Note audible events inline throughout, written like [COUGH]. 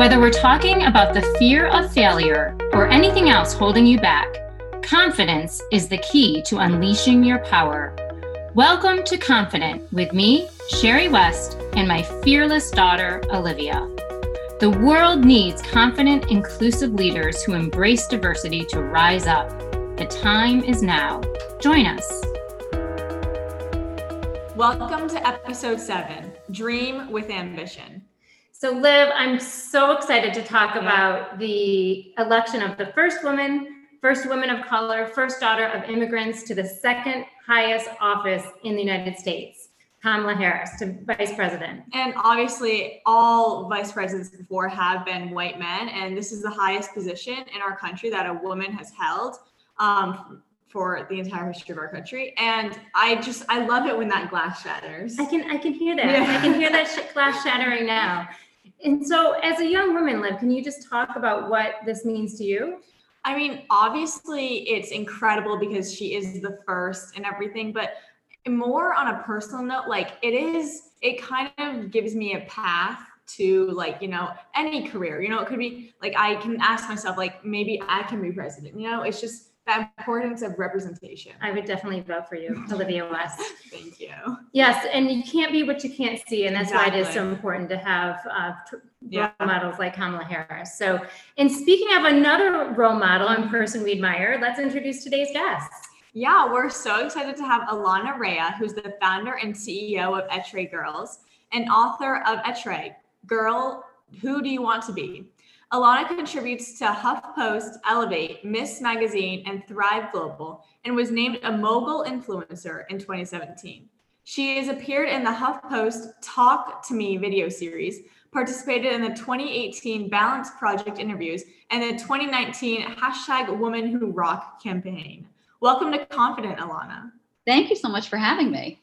Whether we're talking about the fear of failure or anything else holding you back, confidence is the key to unleashing your power. Welcome to Confident with me, Sheri West, and my fearless daughter, Olivia. The world needs confident, inclusive leaders who embrace diversity to rise up. The time is now. Join us. Welcome to episode seven Dream with Ambition. So, Liv, I'm so excited to talk about the election of the first woman, first woman of color, first daughter of immigrants to the second highest office in the United States, Kamala Harris, to vice president. And obviously, all vice presidents before have been white men, and this is the highest position in our country that a woman has held. Um, for the entire history of our country. And I just I love it when that glass shatters. I can I can hear that. Yeah. I can hear that sh- glass shattering now. And so as a young woman, Liv, can you just talk about what this means to you? I mean, obviously it's incredible because she is the first and everything, but more on a personal note, like it is it kind of gives me a path to like you know any career you know it could be like i can ask myself like maybe i can be president you know it's just the importance of representation. I would definitely vote for you, Olivia West. [LAUGHS] Thank you. Yes, and you can't be what you can't see, and that's exactly. why it is so important to have uh, yeah. role models like Kamala Harris. So, and speaking of another role model and person we admire, let's introduce today's guest. Yeah, we're so excited to have Illana Raia, who's the founder and CEO of Être Girls and author of Être, Girl, Who Do You Want to Be? Illana contributes to HuffPost, Ellevate, Ms. Magazine, and Thrive Global, and was named a mogul influencer in 2017. She has appeared in the HuffPost Talk to Me video series, participated in the 2018 Balance Project interviews, and the 2019 hashtag Woman Who Rock campaign. Welcome to Confident, Illana. Thank you so much for having me.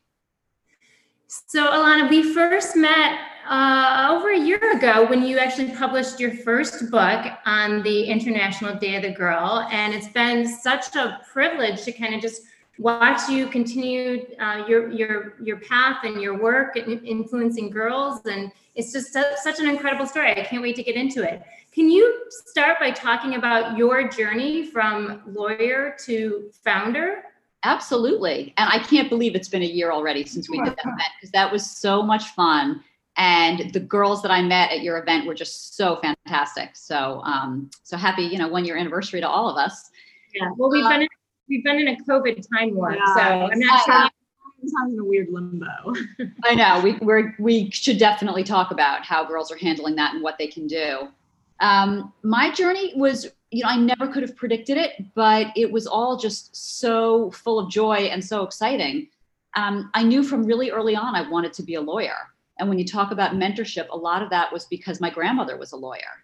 So, Illana, we first met uh, over a year ago when you actually published your first book on the International Day of the Girl. And it's been such a privilege to kind of just watch you continue uh, your your your path and your work and influencing girls and it's just such an incredible story. I can't wait to get into it. Can you start by talking about your journey from lawyer to founder? Absolutely. And i can't believe it's been a year already since we did that event because that was so much fun and the girls that I met at your event were just so fantastic. So um, so happy, you know, one year anniversary to all of us. Yeah. Well, we've been in, we've been in a COVID time warp, yeah, so I'm not sure. Sometimes in a weird limbo. [LAUGHS] I know we we we should definitely talk about how girls are handling that and what they can do. Um, my journey was, you know, I never could have predicted it, but it was all just so full of joy and so exciting. Um, I knew from really early on I wanted to be a lawyer. And when you talk about mentorship, a lot of that was because my grandmother was a lawyer.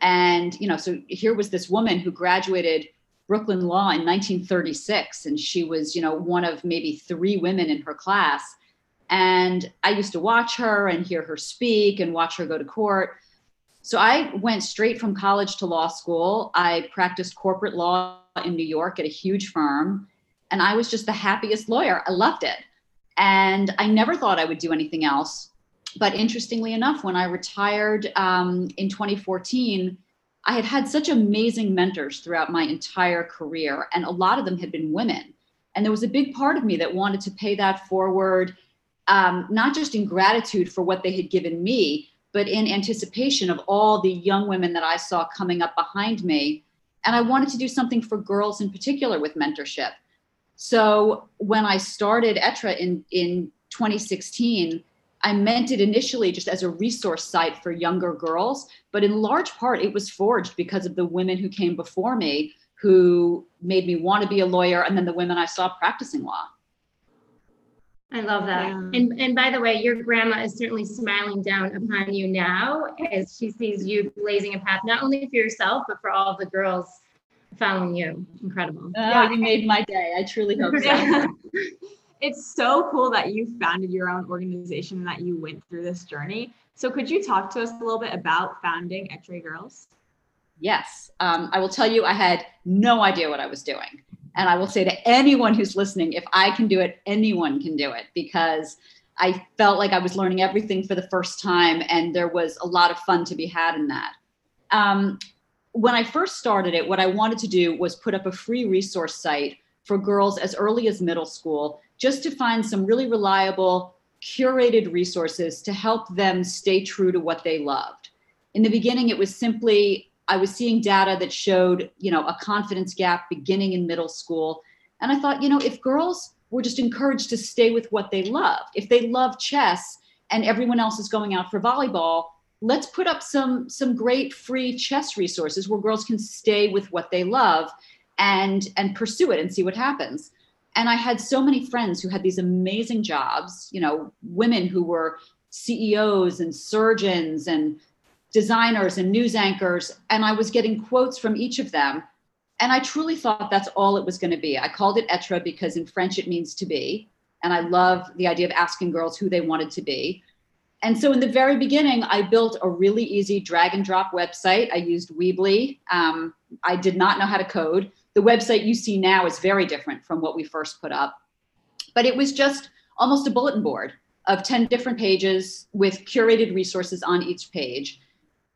And, you know, so here was this woman who graduated Brooklyn Law in 1936, and she was, you know, one of maybe three women in her class. And I used to watch her and hear her speak and watch her go to court. So I went straight from college to law school. I practiced corporate law in New York at a huge firm, and I was just the happiest lawyer. I loved it. And I never thought I would do anything else but interestingly enough, when I retired um, in 2014, I had had such amazing mentors throughout my entire career, and a lot of them had been women. And there was a big part of me that wanted to pay that forward, um, not just in gratitude for what they had given me, but in anticipation of all the young women that I saw coming up behind me. And I wanted to do something for girls in particular with mentorship. So when I started Être in, in 2016, I meant it initially just as a resource site for younger girls, but in large part, it was forged because of the women who came before me who made me want to be a lawyer and then the women I saw practicing law. I love that. Yeah. And and by the way, your grandma is certainly smiling down upon you now as she sees you blazing a path not only for yourself but for all the girls following you. Incredible. Oh, yeah. you made my day. I truly hope so. [LAUGHS] it's so cool that you founded your own organization and that you went through this journey. So, could you talk to us a little bit about founding Être Girls? Yes, um, I will tell you, I had no idea what I was doing. And I will say to anyone who's listening, if I can do it, anyone can do it because I felt like I was learning everything for the first time and there was a lot of fun to be had in that. um, when I first started it, what I wanted to do was put up a free resource site for girls as early as middle school, just to find some really reliable, curated resources to help them stay true to what they loved. In the beginning, it was simply I was seeing data that showed, you know, a confidence gap beginning in middle school. And I thought, you know, if girls were just encouraged to stay with what they love, if they love chess and everyone else is going out for volleyball, let's put up some some great free chess resources where girls can stay with what they love and and pursue it and see what happens and i had so many friends who had these amazing jobs you know women who were ceos and surgeons and designers and news anchors and i was getting quotes from each of them and i truly thought that's all it was going to be i called it etre because in french it means to be and i love the idea of asking girls who they wanted to be and so in the very beginning, I built a really easy drag and drop website. I used Weebly. Um, I did not know how to code. The website you see now is very different from what we first put up. But it was just almost a bulletin board of 10 different pages with curated resources on each page.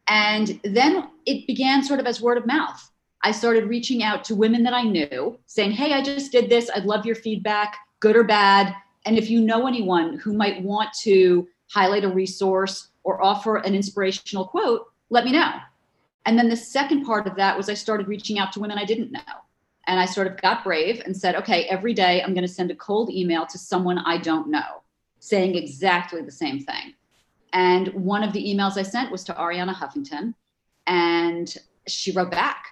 And then it began sort of as word of mouth. I started reaching out to women that I knew, saying, Hey, I just did this. I'd love your feedback, good or bad. And if you know anyone who might want to highlight a resource, or offer an inspirational quote, let me know. And then the second part of that was I started reaching out to women I didn't know. And I sort of got brave and said, okay, every day I'm going to send a cold email to someone I don't know saying exactly the same thing. And one of the emails I sent was to Arianna Huffington. And she wrote back.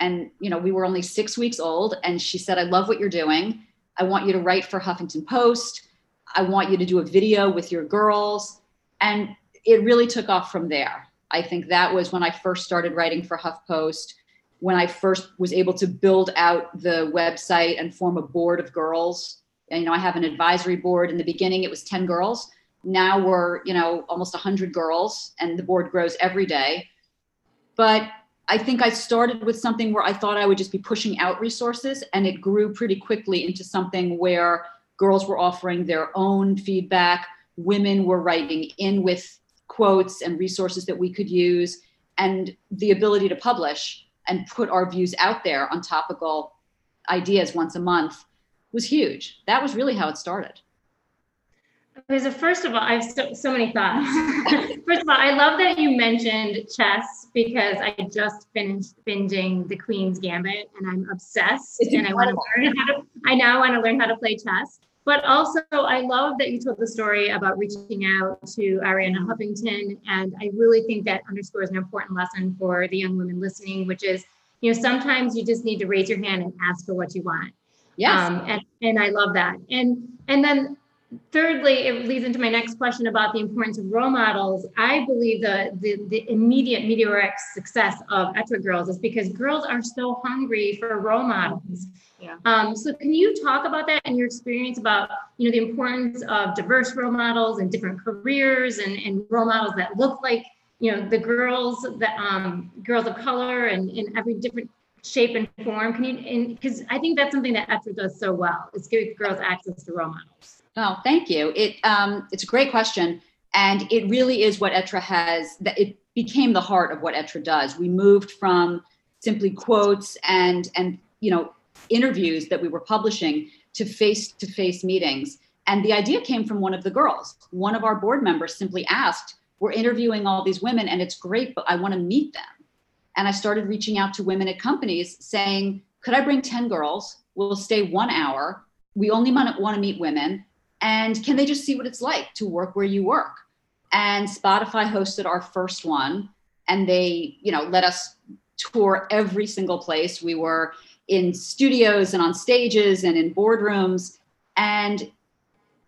And, you know, we were only six weeks old. And she said, I love what you're doing. I want you to write for Huffington Post. I want you to do a video with your girls. And it really took off from there. I think that was when I first started writing for HuffPost, when I first was able to build out the website and form a board of girls. And, you know, I have an advisory board. In the beginning, it was 10 girls. Now we're, you know, almost 100 girls, and the board grows every day. But I think I started with something where I thought I would just be pushing out resources, and it grew pretty quickly into something where girls were offering their own feedback women were writing in with quotes and resources that we could use and the ability to publish and put our views out there on topical ideas once a month was huge that was really how it started Okay, so first of all, I have so, so many thoughts. [LAUGHS] first of all, I love that you mentioned chess because I just finished binging The Queen's Gambit and I'm obsessed. It's and I want to learn how to. I now want to learn how to play chess. But also, I love that you told the story about reaching out to Arianna Huffington, and I really think that underscores an important lesson for the young women listening, which is, you know, sometimes you just need to raise your hand and ask for what you want. Yes. Um, and, and I love that. And and then thirdly, it leads into my next question about the importance of role models. I believe the, the, the immediate meteoric success of Être Girls is because girls are so hungry for role models. Yeah. Um, so can you talk about that and your experience about, you know, the importance of diverse role models and different careers and, and role models that look like, you know, the girls that um, girls of color and in every different shape and form. Can you, because I think that's something that Être does so well, is give girls access to role models. Oh, thank you. It um, it's a great question, and it really is what Être has. That it became the heart of what Être does. We moved from simply quotes and and you know interviews that we were publishing to face to face meetings. And the idea came from one of the girls. One of our board members simply asked, "We're interviewing all these women, and it's great, but I want to meet them." And I started reaching out to women at companies saying, "Could I bring ten girls? We'll stay one hour. We only want to meet women." And can they just see what it's like to work where you work? And spotify hosted our first one and they you know let us tour every single place. We were in studios and on stages and in boardrooms and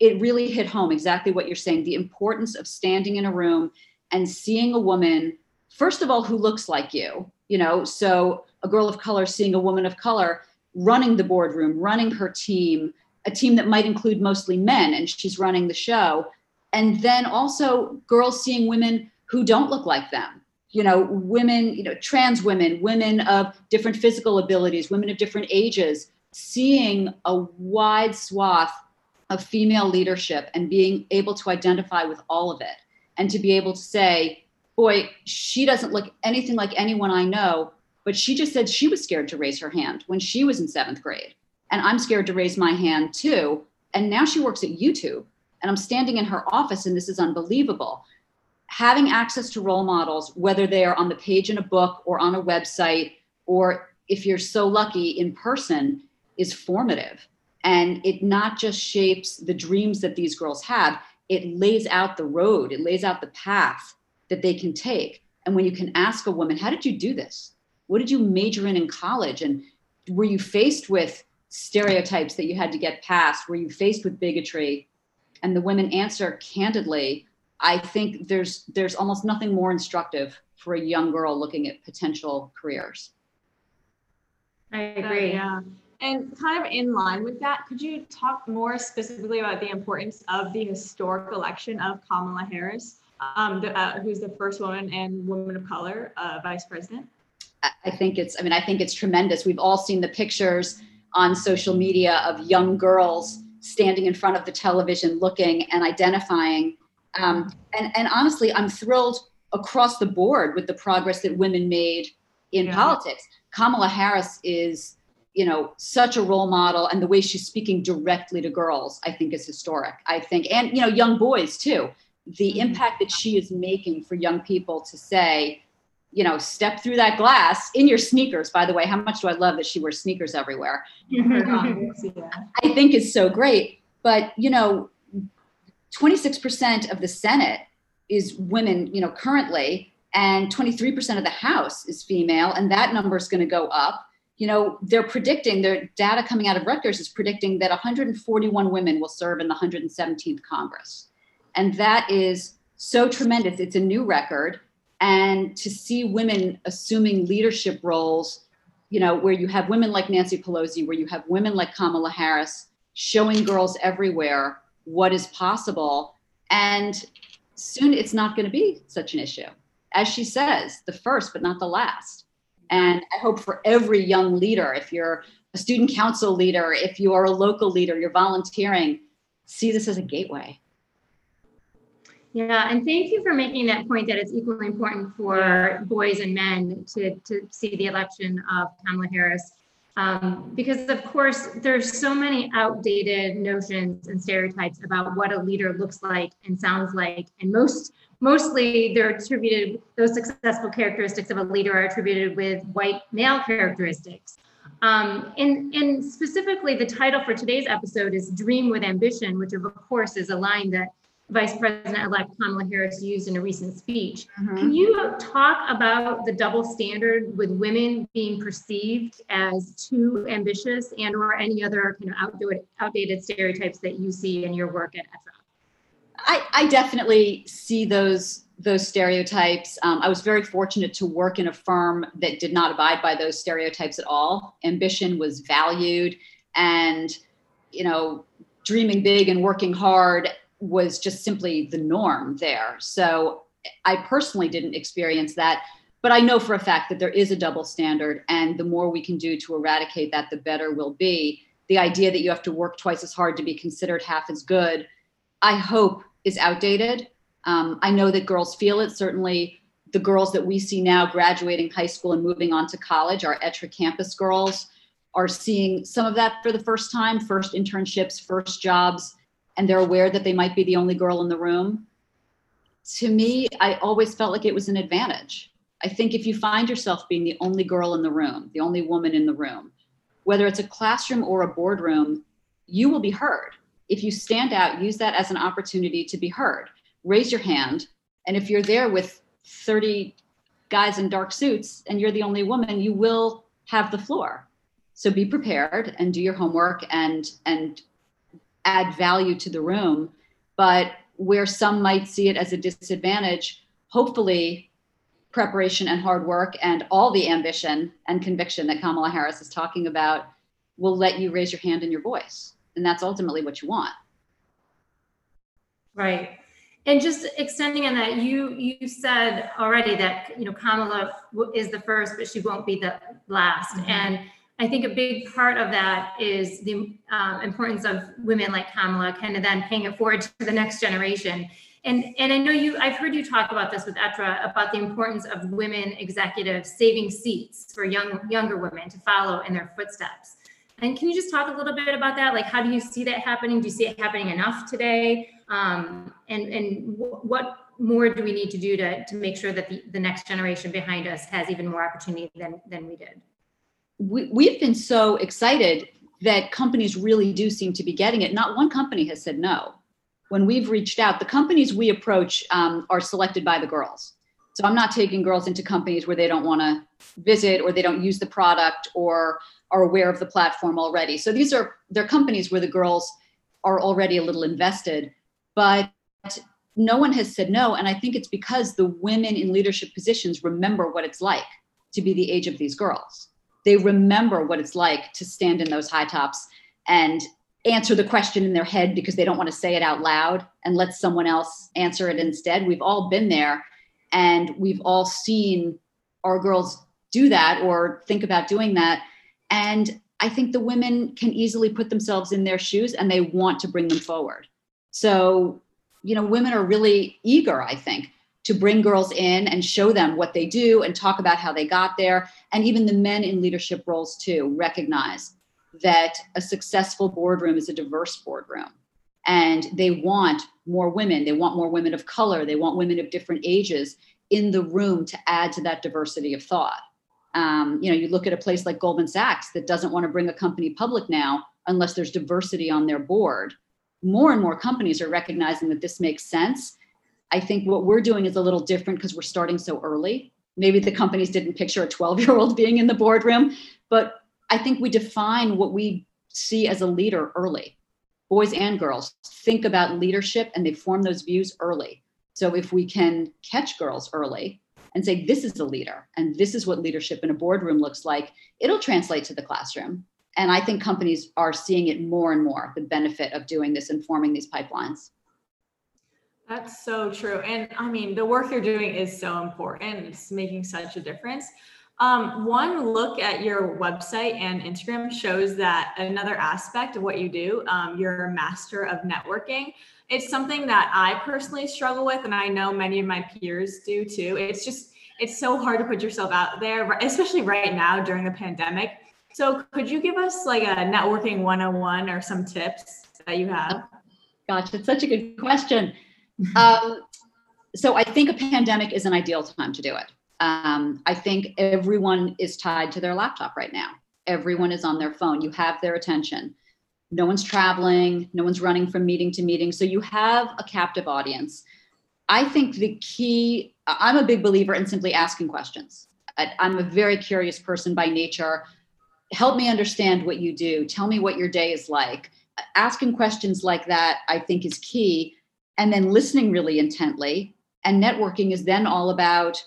it really hit home exactly what you're saying the importance of standing in a room and seeing a woman first of all who looks like you you know? So a girl of color seeing a woman of color running the boardroom running her team a team that might include mostly men and she's running the show and then also girls seeing women who don't look like them you know women you know trans women women of different physical abilities women of different ages seeing a wide swath of female leadership and being able to identify with all of it and to be able to say boy, she doesn't look anything like anyone I know, but she just said she was scared to raise her hand when she was in seventh grade. And I'm scared to raise my hand too. And now she works at YouTube and I'm standing in her office and this is unbelievable. Having access to role models, whether they are on the page in a book or on a website, or if you're so lucky in person, is formative. And it not just shapes the dreams that these girls have, it lays out the road, it lays out the path that they can take. And when you can ask a woman, How did you do this? What did you major in in college? And were you faced with stereotypes that you had to get past? Were you faced with bigotry? And the women answer candidly. I think there's there's almost nothing more instructive for a young girl looking at potential careers. I agree. Uh, yeah. And kind of in line with that, could you talk more specifically about the importance of the historic election of Kamala Harris, um, the, uh, who's the first woman and woman of color uh, vice president? I think it's, I mean, I think it's tremendous. We've all seen the pictures on social media of young girls standing in front of the television looking and identifying. Um, and, and honestly, I'm thrilled across the board with the progress that women made in yeah. politics. Kamala Harris is you know such a role model and the way she's speaking directly to girls i think is historic i think and you know young boys too the mm-hmm. impact that she is making for young people to say you know step through that glass in your sneakers by the way how much do i love that she wears sneakers everywhere mm-hmm. i think is so great but you know 26% of the senate is women you know currently and 23% of the house is female and that number is going to go up you know, they're predicting, their data coming out of Rutgers is predicting that 141 women will serve in the 117th Congress. And that is so tremendous. It's a new record. And to see women assuming leadership roles, you know, where you have women like Nancy Pelosi, where you have women like Kamala Harris showing girls everywhere what is possible. And soon it's not going to be such an issue. As she says, the first, but not the last. And I hope for every young leader, if you're a student council leader, if you are a local leader, you're volunteering, see this as a gateway. Yeah, and thank you for making that point that it's equally important for boys and men to, to see the election of Kamala Harris. Um, because of course, there's so many outdated notions and stereotypes about what a leader looks like and sounds like, and most mostly they're attributed, those successful characteristics of a leader are attributed with white male characteristics. Um, and, and specifically, the title for today's episode is Dream with Ambition, which of course is a line that Vice President-elect Kamala Harris used in a recent speech. Mm-hmm. Can you talk about the double standard with women being perceived as too ambitious and or any other kind of outdated, outdated stereotypes that you see in your work at Être? I, I definitely see those those stereotypes. Um, I was very fortunate to work in a firm that did not abide by those stereotypes at all. Ambition was valued, and you know, dreaming big and working hard was just simply the norm there. So I personally didn't experience that, but I know for a fact that there is a double standard, and the more we can do to eradicate that, the better we'll be. The idea that you have to work twice as hard to be considered half as good, I hope is outdated. Um, I know that girls feel it. Certainly, the girls that we see now graduating high school and moving on to college, our Être campus girls, are seeing some of that for the first time first internships, first jobs, and they're aware that they might be the only girl in the room. To me, I always felt like it was an advantage. I think if you find yourself being the only girl in the room, the only woman in the room, whether it's a classroom or a boardroom, you will be heard if you stand out, use that as an opportunity to be heard. Raise your hand. And if you're there with 30 guys in dark suits and you're the only woman, you will have the floor. So be prepared and do your homework and and add value to the room. But where some might see it as a disadvantage, hopefully preparation and hard work and all the ambition and conviction that Kamala Harris is talking about will let you raise your hand and your voice and that's ultimately what you want right and just extending on that you you said already that you know kamala is the first but she won't be the last mm-hmm. and I think a big part of that is the um, importance of women like Kamala kind of then paying it forward to the next generation. And, and I know you, I've heard you talk about this with Être about the importance of women executives saving seats for young younger women to follow in their footsteps. And can you just talk a little bit about that? Like, how do you see that happening? Do you see it happening enough today? Um, and and w- what more do we need to do to, to make sure that the, the next generation behind us has even more opportunity than, than we did? We, we've been so excited that companies really do seem to be getting it. Not one company has said no. When we've reached out, the companies we approach um, are selected by the girls. So I'm not taking girls into companies where they don't want to visit or they don't use the product or are aware of the platform already. So these are they're companies where the girls are already a little invested, but no one has said no. And I think it's because the women in leadership positions remember what it's like to be the age of these girls. They remember what it's like to stand in those high tops and answer the question in their head because they don't want to say it out loud and let someone else answer it instead. We've all been there and we've all seen our girls do that or think about doing that. And I think the women can easily put themselves in their shoes and they want to bring them forward. So, you know, women are really eager, I think, to bring girls in and show them what they do and talk about how they got there. And even the men in leadership roles, too, recognize that a successful boardroom is a diverse boardroom. And they want more women. They want more women of color. They want women of different ages in the room to add to that diversity of thought. Um, you know, you look at a place like Goldman Sachs that doesn't want to bring a company public now unless there's diversity on their board. More and more companies are recognizing that this makes sense. I think what we're doing is a little different because we're starting so early. Maybe the companies didn't picture a 12 year old [LAUGHS] being in the boardroom, but I think we define what we see as a leader early. Boys and girls think about leadership and they form those views early. So if we can catch girls early, and say, this is a leader and this is what leadership in a boardroom looks like, it'll translate to the classroom. And I think companies are seeing it more and more the benefit of doing this and forming these pipelines. That's so true. And I mean, the work you're doing is so important. It's making such a difference. Um, one look at your website and Instagram shows that another aspect of what you do, um, you're a master of networking it's something that I personally struggle with, and I know many of my peers do too. It's just, it's so hard to put yourself out there, especially right now during the pandemic. So, could you give us like a networking 101 or some tips that you have? Gosh, it's such a good question. [LAUGHS] Um, so, I think a pandemic is an ideal time to do it. Um, I think everyone is tied to their laptop right now. Everyone is on their phone. You have their attention no one's traveling, no one's running from meeting to meeting. So you have a captive audience. I think the key, I'm a big believer in simply asking questions. I'm a very curious person by nature. Help me understand what you do. Tell me what your day is like. Asking questions like that, I think, is key. And then listening really intently. And networking is then all about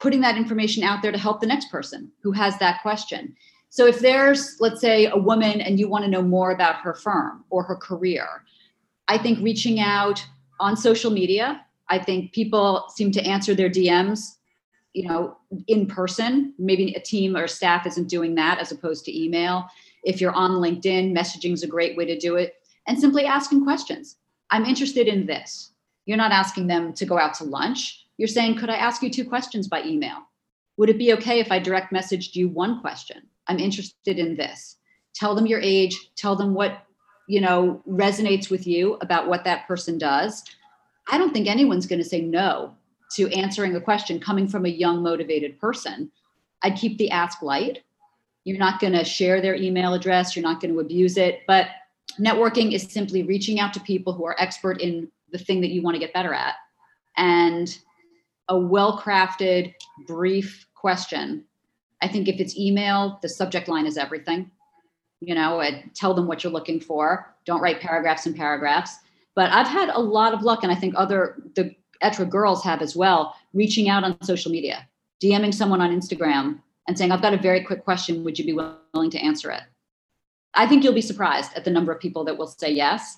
putting that information out there to help the next person who has that question. So if there's, let's say, a woman and you want to know more about her firm or her career, I think reaching out on social media, I think people seem to answer their DMs, you know, in person. Maybe a team or staff isn't doing that as opposed to email. If you're on LinkedIn, messaging is a great way to do it. And simply asking questions. I'm interested in this. You're not asking them to go out to lunch. You're saying, could I ask you two questions by email? Would it be okay if I direct messaged you one question? I'm interested in this. Tell them your age, tell them what, you know, resonates with you about what that person does. I don't think anyone's going to say no to answering a question coming from a young, motivated person. I'd keep the ask light. You're not going to share their email address, you're not going to abuse it. But networking is simply reaching out to people who are expert in the thing that you want to get better at. And a well crafted, brief question I think if it's email, the subject line is everything. You know, tell them what you're looking for. Don't write paragraphs and paragraphs. But I've had a lot of luck, and I think other the Être girls have as well, reaching out on social media, DMing someone on Instagram and saying, I've got a very quick question. Would you be willing to answer it? I think you'll be surprised at the number of people that will say yes.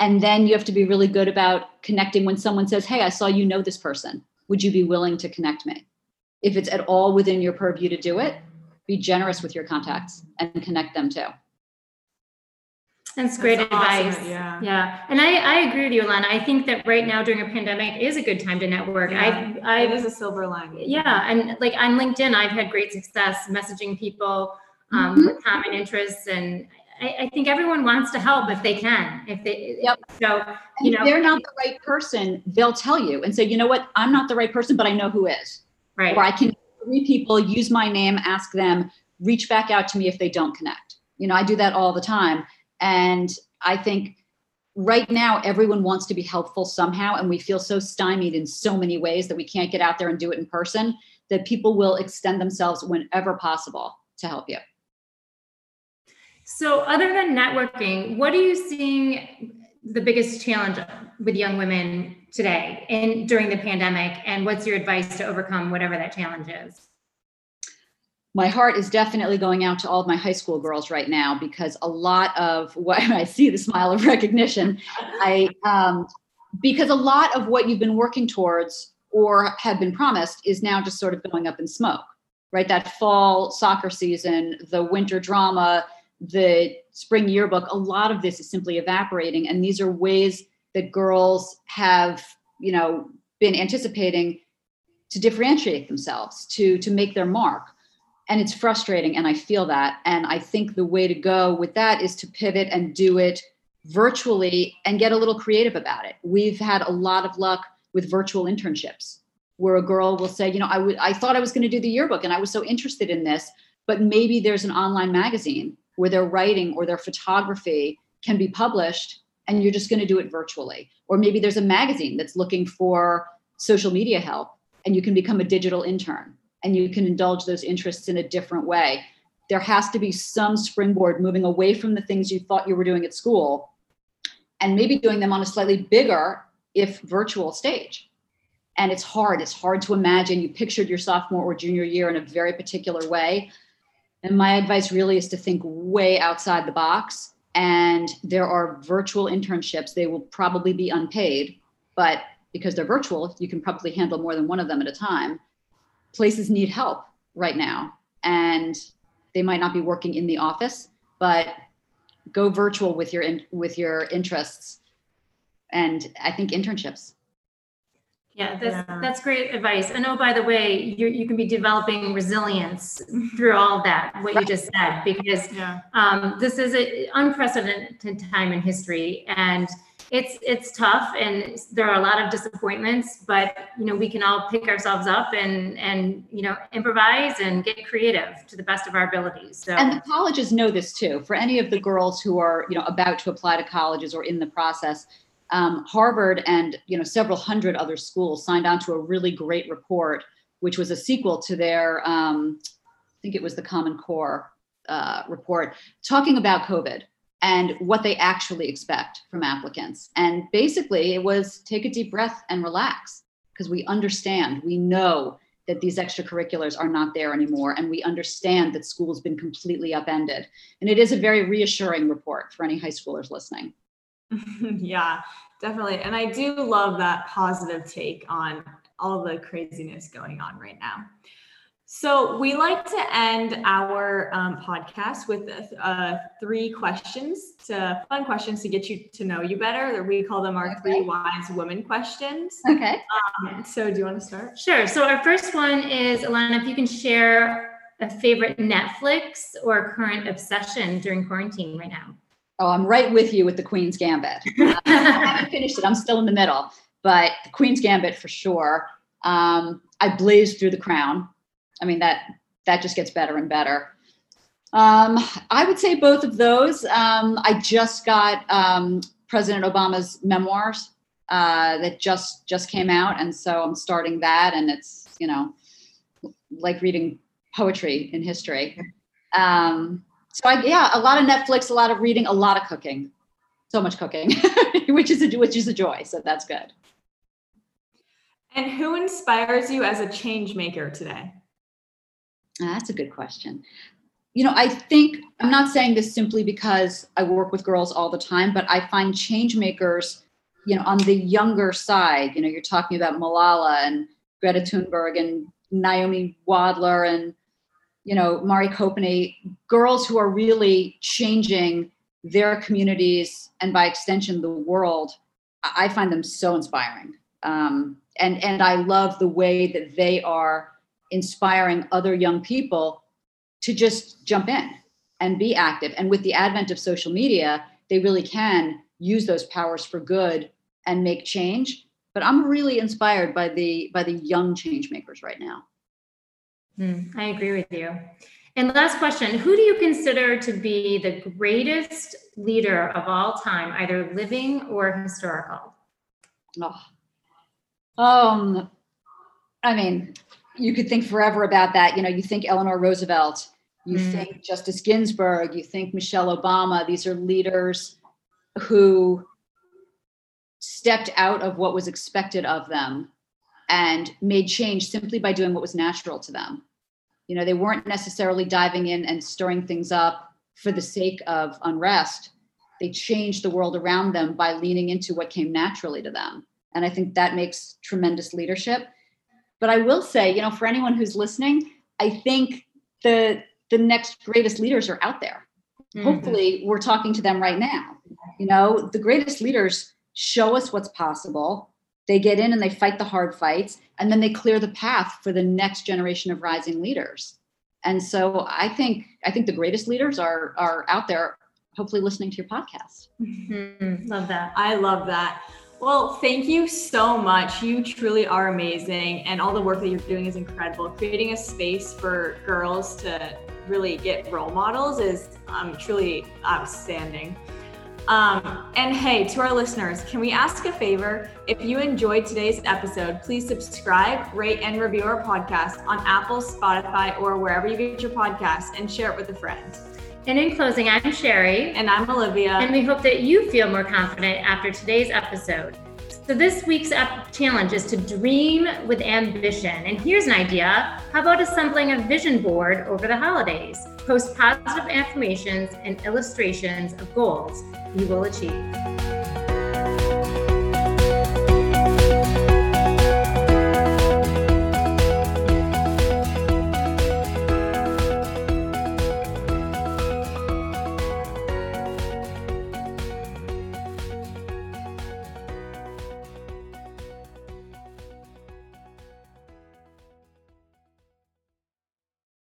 And then you have to be really good about connecting when someone says, Hey, I saw you know this person. Would you be willing to connect me? if it's at all within your purview to do it, be generous with your contacts and connect them too. That's great That's advice. awesome, yeah. Yeah. And I, I agree with you, Illana. I think that right now during a pandemic is a good time to network. Yeah, I, I, is a silver lining. yeah. And like on LinkedIn, I've had great success messaging people um, Mhm. with common interests. And I, I think everyone wants to help if they can, if they, Yep. so, you if know, they're not the right person, they'll tell you and say, you know what, I'm not the right person, but I know who is. right. Or I can three people, use my name, ask them, reach back out to me if they don't connect. You know, I do that all the time. And I think right now everyone wants to be helpful somehow. And we feel so stymied in so many ways that we can't get out there and do it in person that people will extend themselves whenever possible to help you. So, other than networking, what are you seeing the biggest challenge with young women today and during the pandemic? And what's your advice to overcome whatever that challenge is? my heart is definitely going out to all of my high school girls right now because a lot of what [LAUGHS] I see the smile of recognition, I um, because a lot of what you've been working towards or have been promised is now just sort of going up in smoke, right? That fall soccer season, the winter drama, the spring yearbook, a lot of this is simply evaporating, and these are ways that girls have, you know, been anticipating to differentiate themselves, to to make their mark. And it's frustrating and i feel that. And i think the way to go with that is to pivot and do it virtually and get a little creative about it. We've had a lot of luck with virtual internships where a girl will say you know I would I thought i was going to do the yearbook and i was so interested in this but maybe there's an online magazine where their writing or their photography can be published and you're just going to do it virtually or maybe there's a magazine that's looking for social media help and you can become a digital intern and you can indulge those interests in a different way. There has to be some springboard moving away from the things you thought you were doing at school and maybe doing them on a slightly bigger, if virtual stage. And it's hard. It's hard to imagine you pictured your sophomore or junior year in a very particular way. And my advice really is to think way outside the box. And there are virtual internships. They will probably be unpaid, but because they're virtual, you can probably handle more than one of them at a time places need help right now and they might not be working in the office but go virtual with your in, with your interests and i think internships Yeah, that's Yeah. that's great advice. And oh, by the way, you you can be developing resilience through all that, what you just said, because Yeah. um, this is an unprecedented time in history, and it's it's tough, and there are a lot of disappointments. But you know, we can all pick ourselves up and and you know improvise and get creative to the best of our abilities. So and the colleges know this too for any of the girls who are you know about to apply to colleges or in the process um, harvard and you know several hundred other schools signed on to a really great report which was a sequel to their um, i think it was the common core uh, report talking about covid and what they actually expect from applicants. And basically it was take a deep breath and relax because we understand we know that these extracurriculars are not there anymore and we understand that school's been completely upended. And it is a very reassuring report for any high schoolers listening [LAUGHS] yeah, definitely. And I do love that positive take on all the craziness going on right now. So we like to end our um, podcast with uh, three questions, to, fun questions to get you to know you better. We call them our three wise women questions. okay Um, so do you want to start? Sure. So our first one is Illana, if you can share a favorite Netflix or current obsession during quarantine right now. Oh i'm right with you with the queen's gambit. [LAUGHS] Uh, i haven't finished it. I'm still in the middle but the queen's gambit for sure. Um, i blazed through the crown. I mean that that just gets better and better. Um, i would say both of those. Um, i just got um, president obama's memoirs uh, that just just came out and so i'm starting that and it's you know like reading poetry in history. Um, so I, yeah a lot of netflix a lot of reading a lot of cooking so much cooking [LAUGHS] which is a which is a joy so that's good And who inspires you as a change maker today? That's a good question. You know, I think I'm not saying this simply because I work with girls all the time, but I find change makers, you know, on the younger side. You know, you're talking about Malala and Greta Thunberg and Naomi Wadler and you know, Mari Copeny, girls who are really changing their communities and by extension the world. I find them so inspiring. Um, and and I love the way that they are inspiring other young people to just jump in and be active. And with the advent of social media, they really can use those powers for good and make change. But I'm really inspired by the by the young change makers right now. Mm, I agree with you. And last question Who do you consider to be the greatest leader of all time, either living or historical? Oh. Um, I mean, you could think forever about that. You know, you think Eleanor Roosevelt, you mm. think Justice Ginsburg, you think Michelle Obama. These are leaders who stepped out of what was expected of them and made change simply by doing what was natural to them. You know, they weren't necessarily diving in and stirring things up for the sake of unrest. They changed the world around them by leaning into what came naturally to them. And I think that makes tremendous leadership. But I will say, you know, for anyone who's listening, I think the the next greatest leaders are out there. Mm-hmm. Hopefully, we're talking to them right now. You know, the greatest leaders show us what's possible. They get in and they fight the hard fights, and then they clear the path for the next generation of rising leaders. And so I think I think the greatest leaders are are out there, hopefully listening to your podcast. Mm-hmm. Love that. I love that. Well, thank you so much. You truly are amazing, and all the work that you're doing is incredible. Creating a space for girls to really get role models is um, truly outstanding. Um, and hey, to our listeners, can we ask a favor? If you enjoyed today's episode, please subscribe, rate, and review our podcast on Apple, Spotify, or wherever you get your podcasts and share it with a friend. And in closing, I'm Sheri. And I'm Olivia. And we hope that you feel more confident after today's episode. So, this week's challenge is to dream with ambition. And here's an idea how about assembling a vision board over the holidays? Post positive affirmations and illustrations of goals you will achieve.